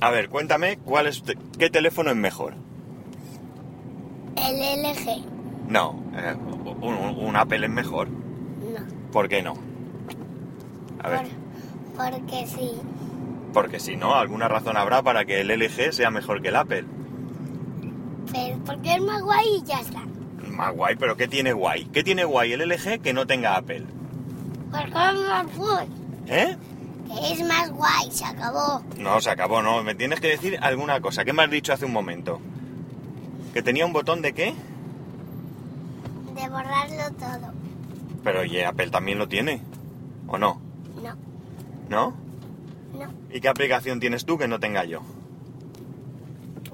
A ver, cuéntame, ¿cuál es, ¿qué teléfono es mejor? El LG. No, eh, un, un Apple es mejor. No. ¿Por qué no? A ver, Por- porque sí. porque si no, alguna razón habrá para que el LG sea mejor que el Apple. Pero porque es más guay y ya está. Más guay, pero ¿qué tiene guay? ¿Qué tiene guay el LG que no tenga Apple? Porque es más guay. ¿Eh? Es más guay, se acabó. No, se acabó, no. Me tienes que decir alguna cosa. ¿Qué me has dicho hace un momento? ¿Que tenía un botón de qué? De borrarlo todo. Pero ¿y Apple también lo tiene? ¿O no? No, ¿No? no. ¿Y qué aplicación tienes tú que no tenga yo?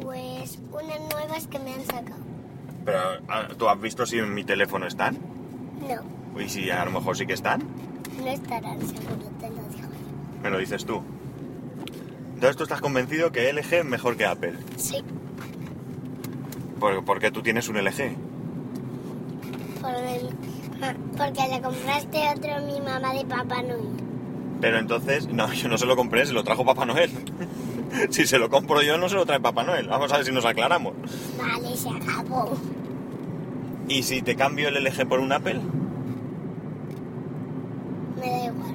Pues unas nuevas que me han sacado. Pero ah, ¿tú has visto si en mi teléfono están? No, Y si a lo mejor sí que están, no estarán, seguro te lo digo. Me lo dices tú. Entonces tú estás convencido que LG es mejor que Apple. Sí, ¿Por, porque tú tienes un LG? por el- porque le compraste otro a mi mamá de Papá Noel. Pero entonces, no, yo no se lo compré, se lo trajo Papá Noel. si se lo compro yo, no se lo trae Papá Noel. Vamos a ver si nos aclaramos. Vale, se acabó. ¿Y si te cambio el LG por un Apple? Me da igual.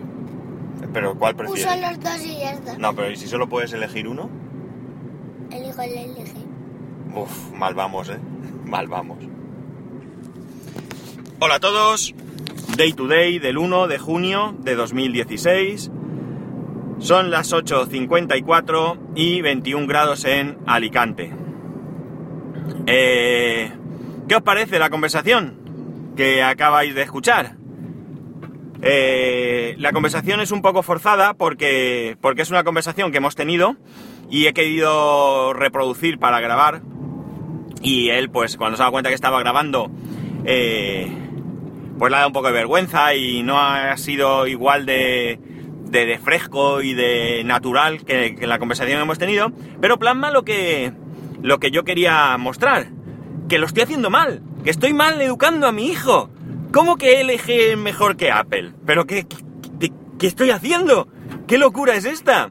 ¿Pero cuál prefieres? los dos y ya está. No, pero ¿y si solo puedes elegir uno? Elijo el LG. Uf, mal vamos, ¿eh? Mal vamos. Hola a todos. Day to day del 1 de junio de 2016. Son las 8.54 y 21 grados en Alicante. Eh, ¿Qué os parece la conversación que acabáis de escuchar? Eh, la conversación es un poco forzada porque, porque es una conversación que hemos tenido y he querido reproducir para grabar. Y él, pues, cuando se da cuenta que estaba grabando, eh, pues le ha dado un poco de vergüenza y no ha sido igual de, de, de fresco y de natural que, que la conversación que hemos tenido. Pero plasma lo que, lo que yo quería mostrar. Que lo estoy haciendo mal. Que estoy mal educando a mi hijo. ¿Cómo que LG es mejor que Apple? ¿Pero qué, qué, estoy haciendo? ¿Qué locura es esta?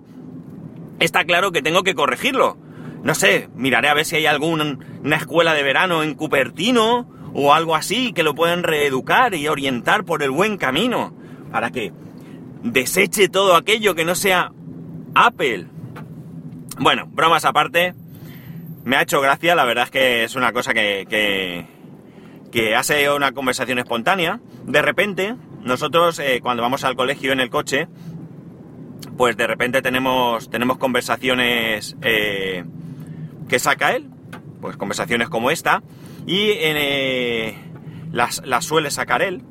Está claro que tengo que corregirlo. No sé, miraré a ver si hay alguna escuela de verano en Cupertino o algo así que lo puedan reeducar y orientar por el buen camino. Para que deseche todo aquello que no sea Apple. Bueno, bromas aparte. Me ha hecho gracia, la verdad es que es una cosa que, que hace una conversación espontánea. De repente, nosotros eh, cuando vamos al colegio en el coche, pues de repente tenemos, tenemos conversaciones eh, que saca él, pues conversaciones como esta, y eh, las, las suele sacar él.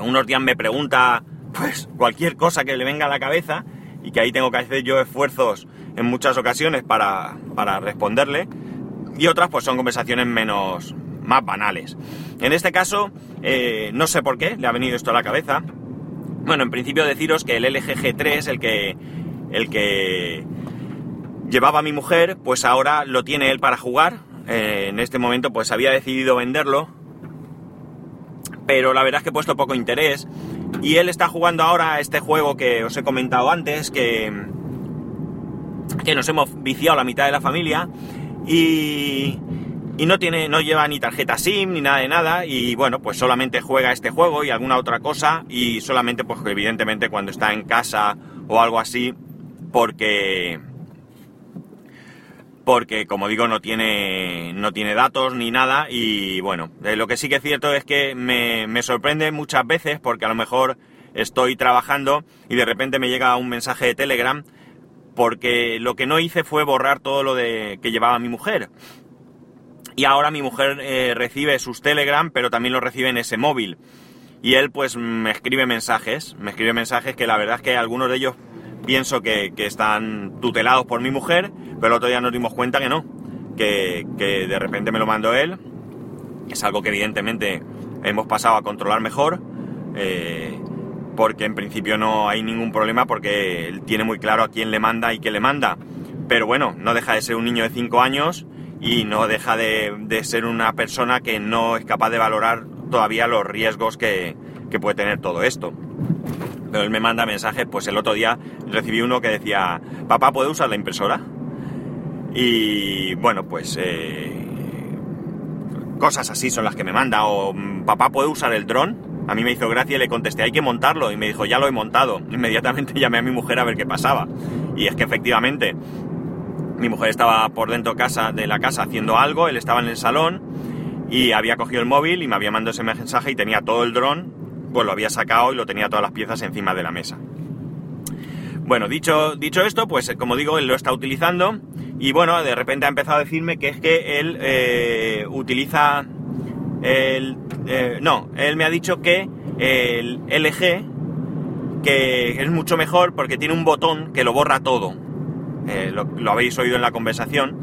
Unos días me pregunta, pues cualquier cosa que le venga a la cabeza, y que ahí tengo que hacer yo esfuerzos en muchas ocasiones para, para responderle, y otras pues son conversaciones menos, más banales. En este caso, eh, no sé por qué, le ha venido esto a la cabeza. Bueno, en principio deciros que el LG G3, el que, el que llevaba a mi mujer, pues ahora lo tiene él para jugar. Eh, en este momento pues había decidido venderlo, pero la verdad es que he puesto poco interés. Y él está jugando ahora este juego que os he comentado antes, que, que nos hemos viciado la mitad de la familia. Y, y no tiene, no lleva ni tarjeta SIM ni nada de nada. Y bueno, pues solamente juega este juego y alguna otra cosa. Y solamente, pues evidentemente cuando está en casa o algo así, porque porque como digo no tiene no tiene datos ni nada y bueno eh, lo que sí que es cierto es que me, me, sorprende muchas veces porque a lo mejor estoy trabajando y de repente me llega un mensaje de Telegram porque lo que no hice fue borrar todo lo de que llevaba mi mujer y ahora mi mujer eh, recibe sus Telegram pero también lo recibe en ese móvil y él pues me escribe mensajes me escribe mensajes que la verdad es que algunos de ellos pienso que, que, están tutelados por mi mujer, pero el otro día nos dimos cuenta que no, que, que, de repente me lo mandó él. Es algo que evidentemente hemos pasado a controlar mejor, eh, porque en principio no hay ningún problema, porque él tiene muy claro a quién le manda y qué le manda. Pero bueno, no deja de ser un niño de 5 años y no deja de, de, ser una persona que no es capaz de valorar todavía los riesgos que, que puede tener todo esto. Pero él me manda mensajes, pues el otro día recibí uno que decía, papá, ¿puede usar la impresora? Y bueno, pues eh, cosas así son las que me manda. O papá, ¿puede usar el dron? A mí me hizo gracia y le contesté, hay que montarlo. Y me dijo, ya lo he montado. Inmediatamente llamé a mi mujer a ver qué pasaba. Y es que efectivamente, mi mujer estaba por dentro casa, de la casa haciendo algo, él estaba en el salón y había cogido el móvil y me había mandado ese mensaje y tenía todo el dron, pues lo había sacado y lo tenía todas las piezas encima de la mesa. Bueno, dicho, dicho esto, pues como digo, él lo está utilizando y bueno, de repente ha empezado a decirme que es que él eh, utiliza el... Eh, no, él me ha dicho que el LG, que es mucho mejor porque tiene un botón que lo borra todo. Eh, lo, habéis oído en la conversación.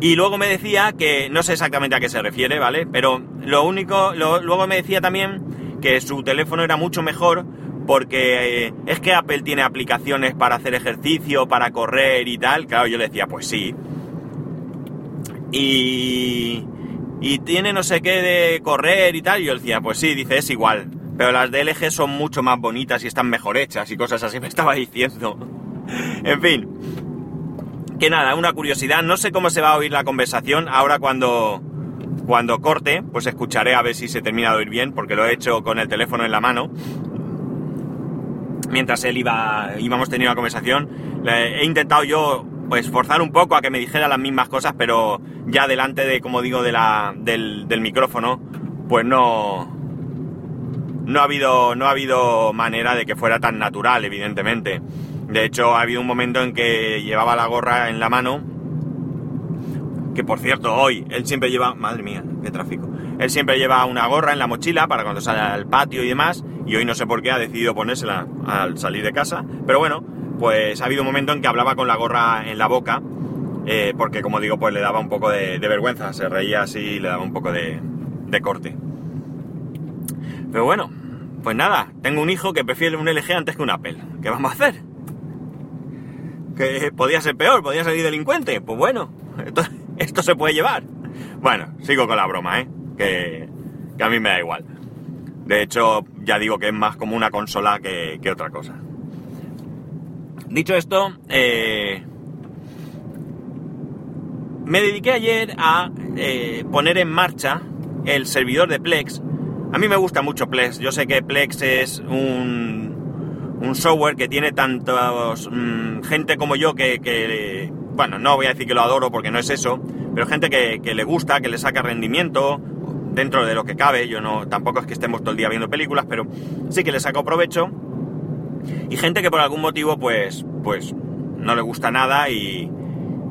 Y luego me decía que, no sé exactamente a qué se refiere, ¿vale? Pero lo único, luego me decía también que su teléfono era mucho mejor porque eh, es que Apple tiene aplicaciones para hacer ejercicio, para correr y tal. Claro, yo le decía, pues sí. Y, y tiene no sé qué de correr y tal. Y yo decía, pues sí, dice, es igual. Pero las de LG son mucho más bonitas y están mejor hechas y cosas así, me estaba diciendo. en fin. Que nada, una curiosidad. No sé cómo se va a oír la conversación. Ahora cuando, cuando corte, pues escucharé a ver si se termina de oír bien, porque lo he hecho con el teléfono en la mano. Mientras él iba, íbamos teniendo la conversación, he intentado yo, pues, forzar un poco a que me dijera las mismas cosas, pero ya delante de, como digo, de la, del, del micrófono, pues no, no ha habido, no ha habido manera de que fuera tan natural, evidentemente. De hecho, ha habido un momento en que llevaba la gorra en la mano, que por cierto, hoy él siempre lleva, madre mía, qué tráfico. Él siempre lleva una gorra en la mochila para cuando sale al patio y demás, y hoy no sé por qué ha decidido ponérsela al salir de casa, pero bueno, pues ha habido un momento en que hablaba con la gorra en la boca, eh, porque como digo, pues le daba un poco de, vergüenza, se reía así y le daba un poco de, de corte. Pero bueno, pues nada, tengo un hijo que prefiere un LG antes que un Apple. ¿Qué vamos a hacer? Que podía ser peor, podía salir delincuente. Pues bueno, esto, se puede llevar. Bueno, sigo con la broma, ¿eh? Que, que a mí me da igual. De hecho, ya digo que es más como una consola que, que otra cosa. Dicho esto, eh, me dediqué ayer a eh, poner en marcha el servidor de Plex. A mí me gusta mucho Plex. Yo sé que Plex es un, un software que tiene tantos mm, gente como yo que, que, bueno, no voy a decir que lo adoro porque no es eso, pero gente que, que le gusta, que le saca rendimiento dentro de lo que cabe. Yo no, tampoco es que estemos todo el día viendo películas, pero sí que le saco provecho. Y gente que por algún motivo, pues, pues, no le gusta nada y,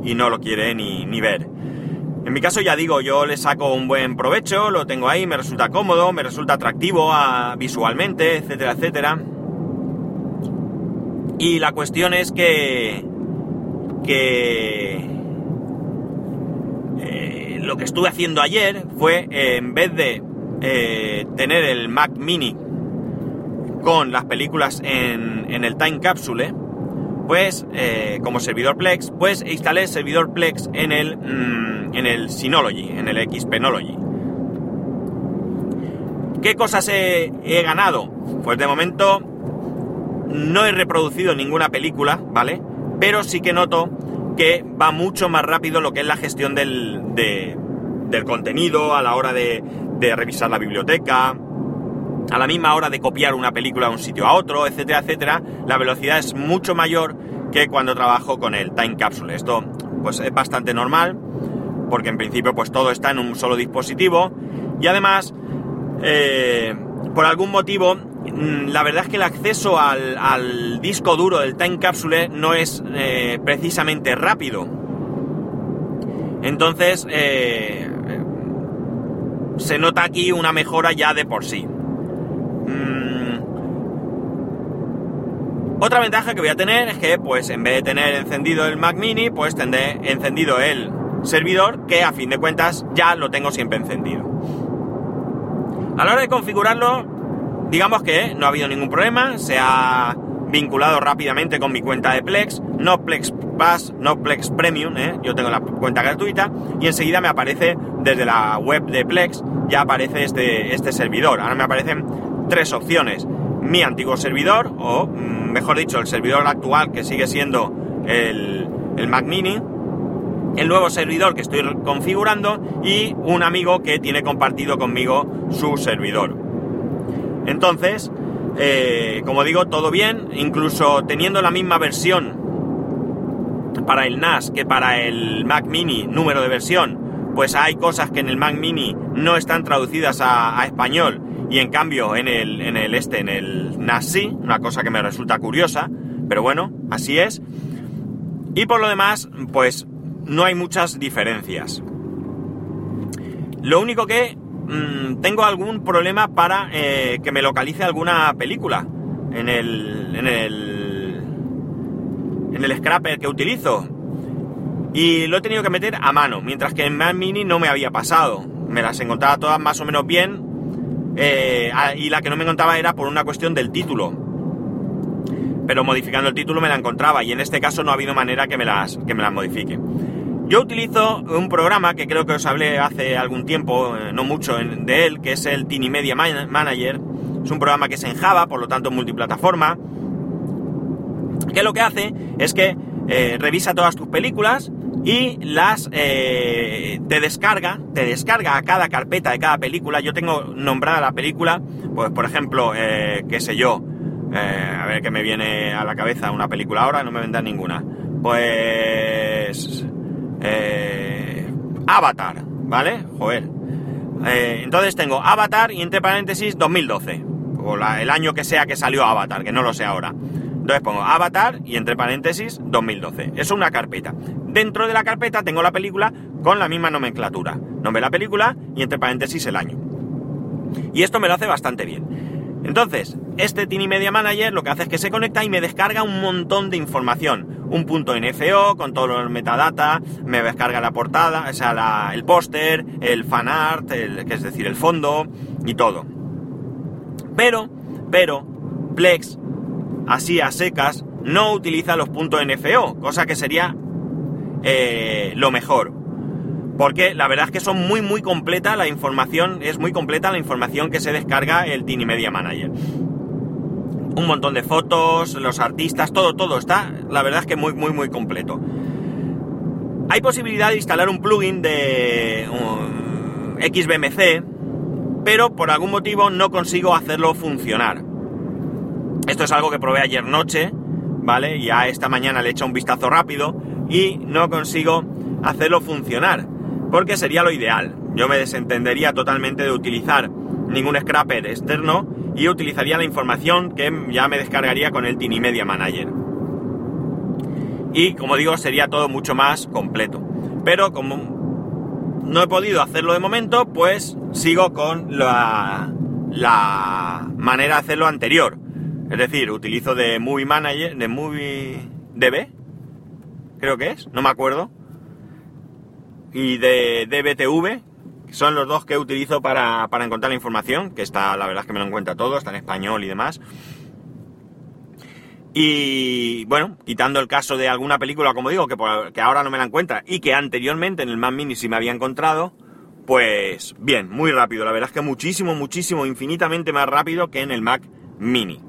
y no lo quiere ni, ni ver. En mi caso, ya digo, yo le saco un buen provecho, lo tengo ahí, me resulta cómodo, me resulta atractivo ah, visualmente, etcétera, etcétera. Y la cuestión es que. que. eh, lo que estuve haciendo ayer fue, eh, en vez de eh, tener el Mac Mini con las películas en, en el Time Capsule, pues como servidor Plex, pues instalé el servidor Plex en el, mm, en el Synology, en el XPnology. ¿Qué cosas he, he ganado? Pues de momento no he reproducido ninguna película, ¿vale? Pero sí que noto que va mucho más rápido lo que es la gestión del, de- del contenido a la hora de, de revisar la biblioteca, a la misma hora de copiar una película de un sitio a otro, etcétera, etcétera, la velocidad es mucho mayor que cuando trabajo con el Time Capsule. Esto pues es bastante normal, porque en principio pues todo está en un solo dispositivo y además, eh, por algún motivo, la verdad es que el acceso al, al disco duro del Time Capsule no es eh, precisamente rápido. Entonces, eh, se nota aquí una mejora ya de por sí. Mm. Otra ventaja que voy a tener es que, pues, en vez de tener encendido el Mac Mini, pues tendré encendido el servidor, que a fin de cuentas ya lo tengo siempre encendido. A la hora de configurarlo, digamos que no ha habido ningún problema, se ha vinculado rápidamente con mi cuenta de Plex, no Plex Pass, no Plex Premium, ¿eh? yo tengo la cuenta gratuita, y enseguida me aparece desde la web de Plex, ya aparece este, este servidor. Ahora me aparecen tres opciones. mi antiguo servidor, o mm, mejor dicho, el servidor actual que sigue siendo el, el Mac Mini, el nuevo servidor que estoy configurando y un amigo que tiene compartido conmigo su servidor. Entonces, eh, como digo, todo bien, incluso teniendo la misma versión para el NAS que para el Mac Mini, número de versión, pues hay cosas que en el Mac Mini no están traducidas a, español y en cambio en el, en el este, en el NAS sí, una cosa que me resulta curiosa, pero bueno, así es. Y por lo demás, pues no hay muchas diferencias. Lo único que mm, tengo algún problema para eh, que me localice alguna película en el, en el, en el scrapper que utilizo. Y lo he tenido que meter a mano, mientras que en Mac Mini no me había pasado. Me las encontraba todas más o menos bien. Eh, y la que no me encontraba era por una cuestión del título. Pero modificando el título me la encontraba y en este caso no ha habido manera que me las, que me las modifique. Yo utilizo un programa que creo que os hablé hace algún tiempo, eh, no mucho, de él, que es el Tiny Media Manager. Es un programa que es en Java, por lo tanto multiplataforma. Que lo que hace es que eh, revisa todas tus películas y las eh, te descarga, te descarga a cada carpeta de cada película. Yo tengo nombrada la película, pues por ejemplo, qué sé yo, a ver qué me viene a la cabeza una película ahora, no me vendrá ninguna. Pues eh, Avatar, ¿vale? Joder. Eh, entonces tengo Avatar y entre paréntesis 2012. O el año que sea que salió Avatar, que no lo sé ahora. Entonces pongo Avatar y entre paréntesis 2012. Es una carpeta. Dentro de la carpeta tengo la película con la misma nomenclatura. Nombre la película y entre paréntesis el año. Y esto me lo hace bastante bien. Entonces, este Tiny Media Manager lo que hace es que se conecta y me descarga un montón de información. Un punto NFO con todos los metadata, me descarga la portada, o sea, el póster, el fanart, que es decir, el fondo y todo. Pero, pero, Plex, así a secas, no utiliza los puntos NFO, cosa que sería eh, lo mejor. Porque la verdad es que son muy muy completa la información, es muy completa la información que se descarga el Tiny Media Manager. Un montón de fotos, los artistas, todo, todo está, la verdad es que muy muy muy completo. Hay posibilidad de instalar un plugin de XBMC, pero por algún motivo no consigo hacerlo funcionar. Esto es algo que probé ayer noche, ¿vale? Ya esta mañana le he hecho un vistazo rápido y no consigo hacerlo funcionar porque sería lo ideal. Yo me desentendería totalmente de utilizar ningún scrapper externo y utilizaría la información que ya me descargaría con el Tiny Media Manager. Y como digo, sería todo mucho más completo. Pero como no he podido hacerlo de momento, pues sigo con la, la manera de hacerlo anterior. Es decir, utilizo de Movie Manager, de Movie DB, creo que es, no me acuerdo y de DBTV, son los dos que utilizo para, encontrar la información, que está, la verdad es que me lo encuentra todo, está en español y demás. Y bueno, quitando el caso de alguna película, como digo, que, que ahora no me la encuentra y que anteriormente en el Mac Mini sí me había encontrado, pues bien, muy rápido. La verdad es que muchísimo, muchísimo, infinitamente más rápido que en el Mac Mini.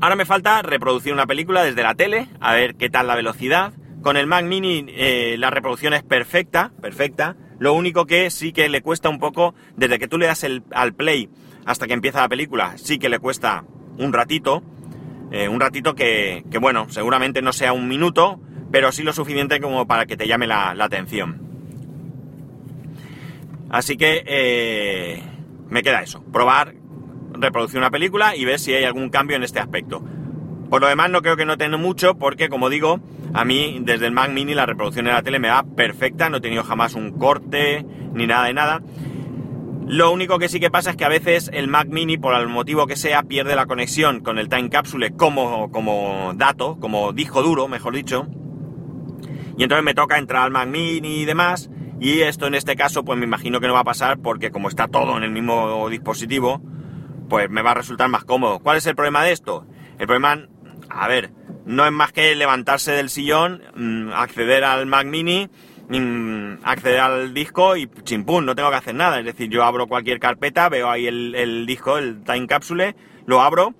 Ahora me falta reproducir una película desde la tele, a ver qué tal la velocidad. Con el Mac Mini eh, la reproducción es perfecta, perfecta. Lo único que sí que le cuesta un poco, desde que tú le das el, al play hasta que empieza la película, sí que le cuesta un ratito. Eh, un ratito que, bueno, seguramente no sea un minuto, pero sí lo suficiente como para que te llame la, atención. Así que eh, me queda eso, probar, reproducir una película y ver si hay algún cambio en este aspecto. Por lo demás no creo que no tenga mucho porque, como digo, a mí desde el Mac Mini la reproducción de la tele me va perfecta, no he tenido jamás un corte ni nada de nada. Lo único que sí que pasa es que a veces el Mac Mini, por el motivo que sea, pierde la conexión con el Time Capsule como, como dato, como disco duro, mejor dicho. Y entonces me toca entrar al Mac Mini y demás. Y esto en este caso, pues me imagino que no va a pasar porque como está todo en el mismo dispositivo, pues me va a resultar más cómodo. ¿Cuál es el problema de esto? El problema a ver, no es más que levantarse del sillón, mm, acceder al Mac Mini, mm, acceder al disco y chimpún, no tengo que hacer nada. Es decir, yo abro cualquier carpeta, veo ahí el, disco, el Time Capsule, lo abro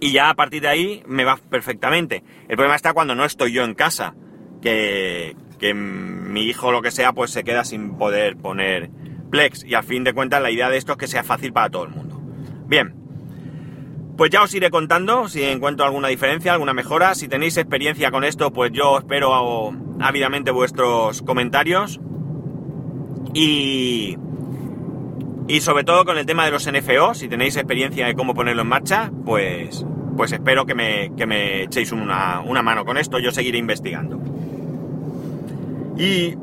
y ya a partir de ahí me va perfectamente. El problema está cuando no estoy yo en casa, que, que mi hijo o lo que sea pues se queda sin poder poner Plex y a fin de cuentas la idea de esto es que sea fácil para todo el mundo. Bien, pues ya os iré contando si encuentro alguna diferencia, alguna mejora. Si tenéis experiencia con esto, pues yo espero ávidamente vuestros comentarios. Y, y sobre todo con el tema de los NFO, si tenéis experiencia de cómo ponerlo en marcha, pues, pues espero que me, que me echéis una, una mano con esto. Yo seguiré investigando. Y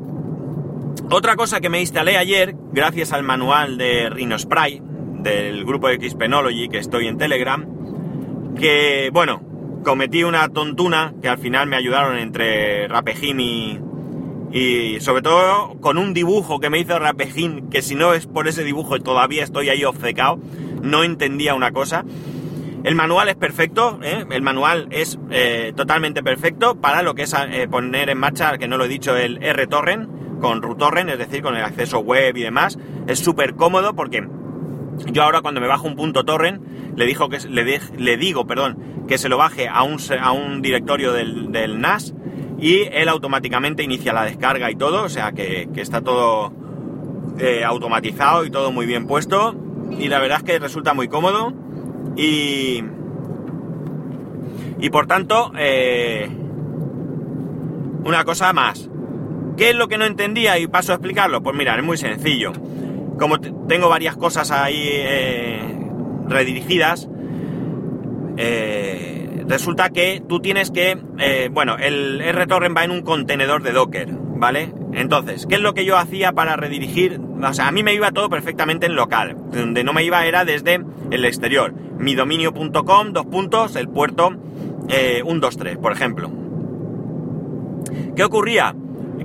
otra cosa que me instalé ayer, gracias al manual de Rhinospray, del grupo de Xpenology, que estoy en Telegram, que, bueno, cometí una tontuna que al final me ayudaron entre Rapejim y, y sobre todo con un dibujo que me hizo Rapejim, que si no es por ese dibujo todavía estoy ahí obcecado, no entendía una cosa. El manual es perfecto, ¿eh? el manual es eh, totalmente perfecto para lo que es eh, poner en marcha, que no lo he dicho, el RTorrent con RUTorrent, es decir, con el acceso web y demás. Es súper cómodo porque yo ahora cuando me bajo un punto torrent, le, dijo que, le, le digo perdón, que se lo baje a un, a un directorio del, NAS y él automáticamente inicia la descarga y todo, o sea que, está todo eh, automatizado y todo muy bien puesto. Y la verdad es que resulta muy cómodo y, y por tanto, eh, una cosa más. ¿Qué es lo que no entendía? Y paso a explicarlo. Pues mira, es muy sencillo como tengo varias cosas ahí eh, redirigidas, eh, resulta que tú tienes que, eh, bueno, el RTorrent va en un contenedor de Docker, ¿vale? Entonces, ¿qué es lo que yo hacía para redirigir? O sea, a mí me iba todo perfectamente en local, donde no me iba era desde el exterior. Mi dominio.com, dos puntos, el puerto 123, por ejemplo. ¿Qué ocurría?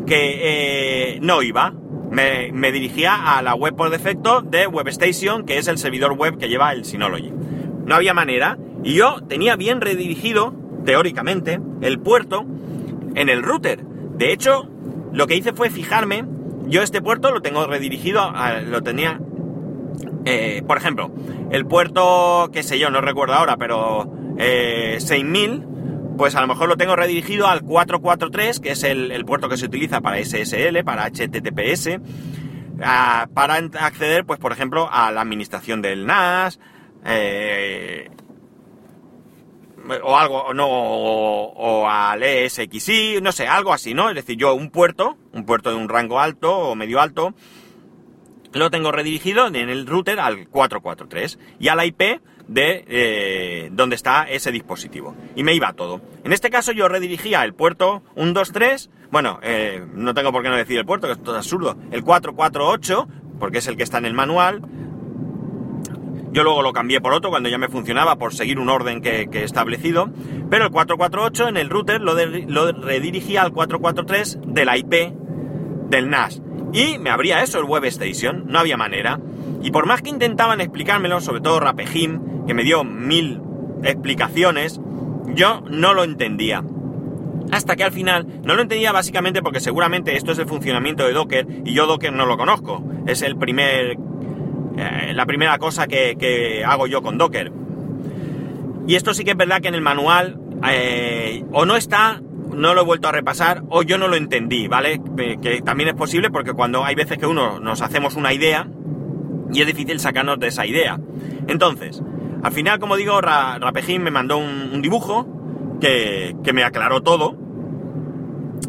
Que no iba, me, dirigía a la web por defecto de WebStation, que es el servidor web que lleva el Synology. No había manera, y yo tenía bien redirigido, teóricamente, el puerto en el router. De hecho, lo que hice fue fijarme, yo este puerto lo tengo redirigido, lo tenía, eh, por ejemplo, el puerto, qué sé yo, no recuerdo ahora, pero eh, 6000 pues a lo mejor lo tengo redirigido al 443, que es el, puerto que se utiliza para SSL, para HTTPS, para acceder, pues por ejemplo, a la administración del NAS, eh, o algo, no, o, al ESXi, no sé, algo así, ¿no? Es decir, yo un puerto, un puerto de un rango alto o medio alto, lo tengo redirigido en el router al 443 y a la IP de eh, donde está ese dispositivo. Y me iba todo. En este caso yo redirigía el puerto 123, bueno, eh, no tengo por qué no decir el puerto, que es todo absurdo, el 448, porque es el que está en el manual. Yo luego lo cambié por otro cuando ya me funcionaba por seguir un orden que, he establecido. Pero el 448 en el router lo, lo redirigía al 443 de la IP del NAS. Y me abría eso, el Web Station. No había manera. Y por más que intentaban explicármelo, sobre todo Rapejim, que me dio mil explicaciones, yo no lo entendía. Hasta que al final no lo entendía básicamente porque seguramente esto es el funcionamiento de Docker y yo Docker no lo conozco. Es el primer, eh, la primera cosa que, hago yo con Docker. Y esto sí que es verdad que en el manual eh, o no está, no lo he vuelto a repasar, o yo no lo entendí, ¿vale? Eh, que también es posible porque cuando hay veces que uno nos hacemos una idea y es difícil sacarnos de esa idea. Entonces, al final, como digo, Ra me mandó un, dibujo que, me aclaró todo.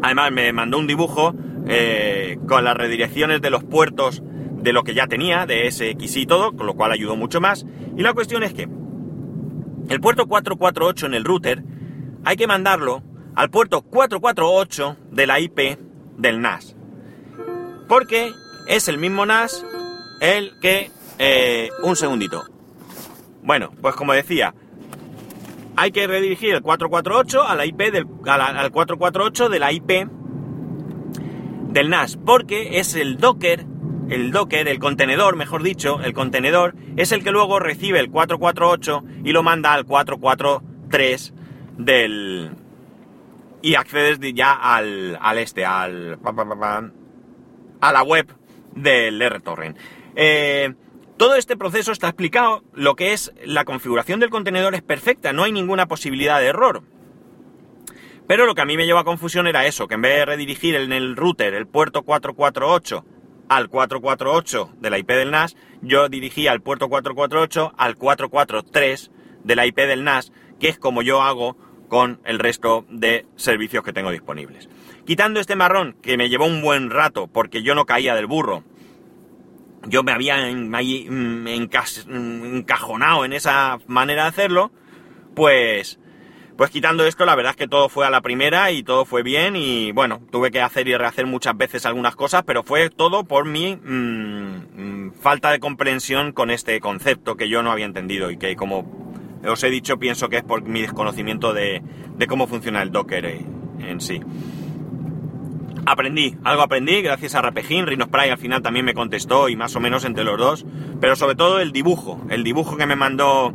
Además, me mandó un dibujo eh, con las redirecciones de los puertos de lo que ya tenía, de SX y todo, con lo cual ayudó mucho más. Y la cuestión es que el puerto 448 en el router hay que mandarlo al puerto 448 de la IP del NAS. Porque es el mismo NAS el que... Eh, un segundito. Bueno, pues como decía, hay que redirigir el 448 a la IP del, al 448 de la IP del NAS, porque es el Docker, el Docker, el contenedor, mejor dicho, el contenedor, es el que luego recibe el 448 y lo manda al 443 del, y accedes ya al, al este, al, a la web del RTorrent. Eh, todo este proceso está explicado, lo que es la configuración del contenedor es perfecta, no hay ninguna posibilidad de error. Pero lo que a mí me lleva a confusión era eso, que en vez de redirigir en el router el puerto 448 al 448 de la IP del NAS, yo dirigía al puerto 448 al 443 de la IP del NAS, que es como yo hago con el resto de servicios que tengo disponibles. Quitando este marrón, que me llevó un buen rato porque yo no caía del burro, yo me había mm, encajonado en esa manera de hacerlo, pues, pues quitando esto, la verdad es que todo fue a la primera y todo fue bien y bueno, tuve que hacer y rehacer muchas veces algunas cosas, pero fue todo por mi mm, mm, falta de comprensión con este concepto que yo no había entendido y que como os he dicho pienso que es por mi desconocimiento de, de cómo funciona el Docker en sí aprendí, algo aprendí gracias a Rapejín, Rhinospray al final también me contestó y más o menos entre los dos, pero sobre todo el dibujo, el dibujo que me mandó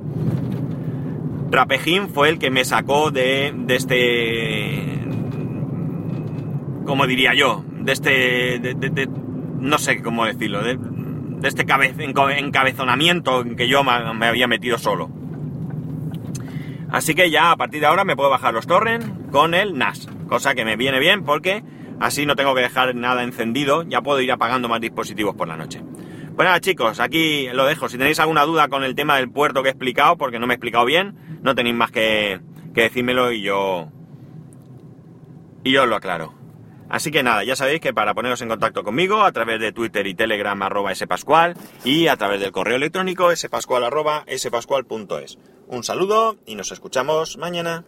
Rapejín fue el que me sacó de, de este, como diría yo, de este, de, no sé cómo decirlo, de, este encabezonamiento en que yo me había metido solo. Así que ya a partir de ahora me puedo bajar los torrents con el NAS, cosa que me viene bien porque Así no tengo que dejar nada encendido, ya puedo ir apagando más dispositivos por la noche. Nada chicos, aquí lo dejo. Si tenéis alguna duda con el tema del puerto que he explicado, porque no me he explicado bien, no tenéis más que, decírmelo y yo... Y yo os lo aclaro. Así que nada, ya sabéis que para poneros en contacto conmigo a través de Twitter y Telegram arroba spascual y a través del correo electrónico spascual arroba spascual.es. Un saludo y nos escuchamos mañana.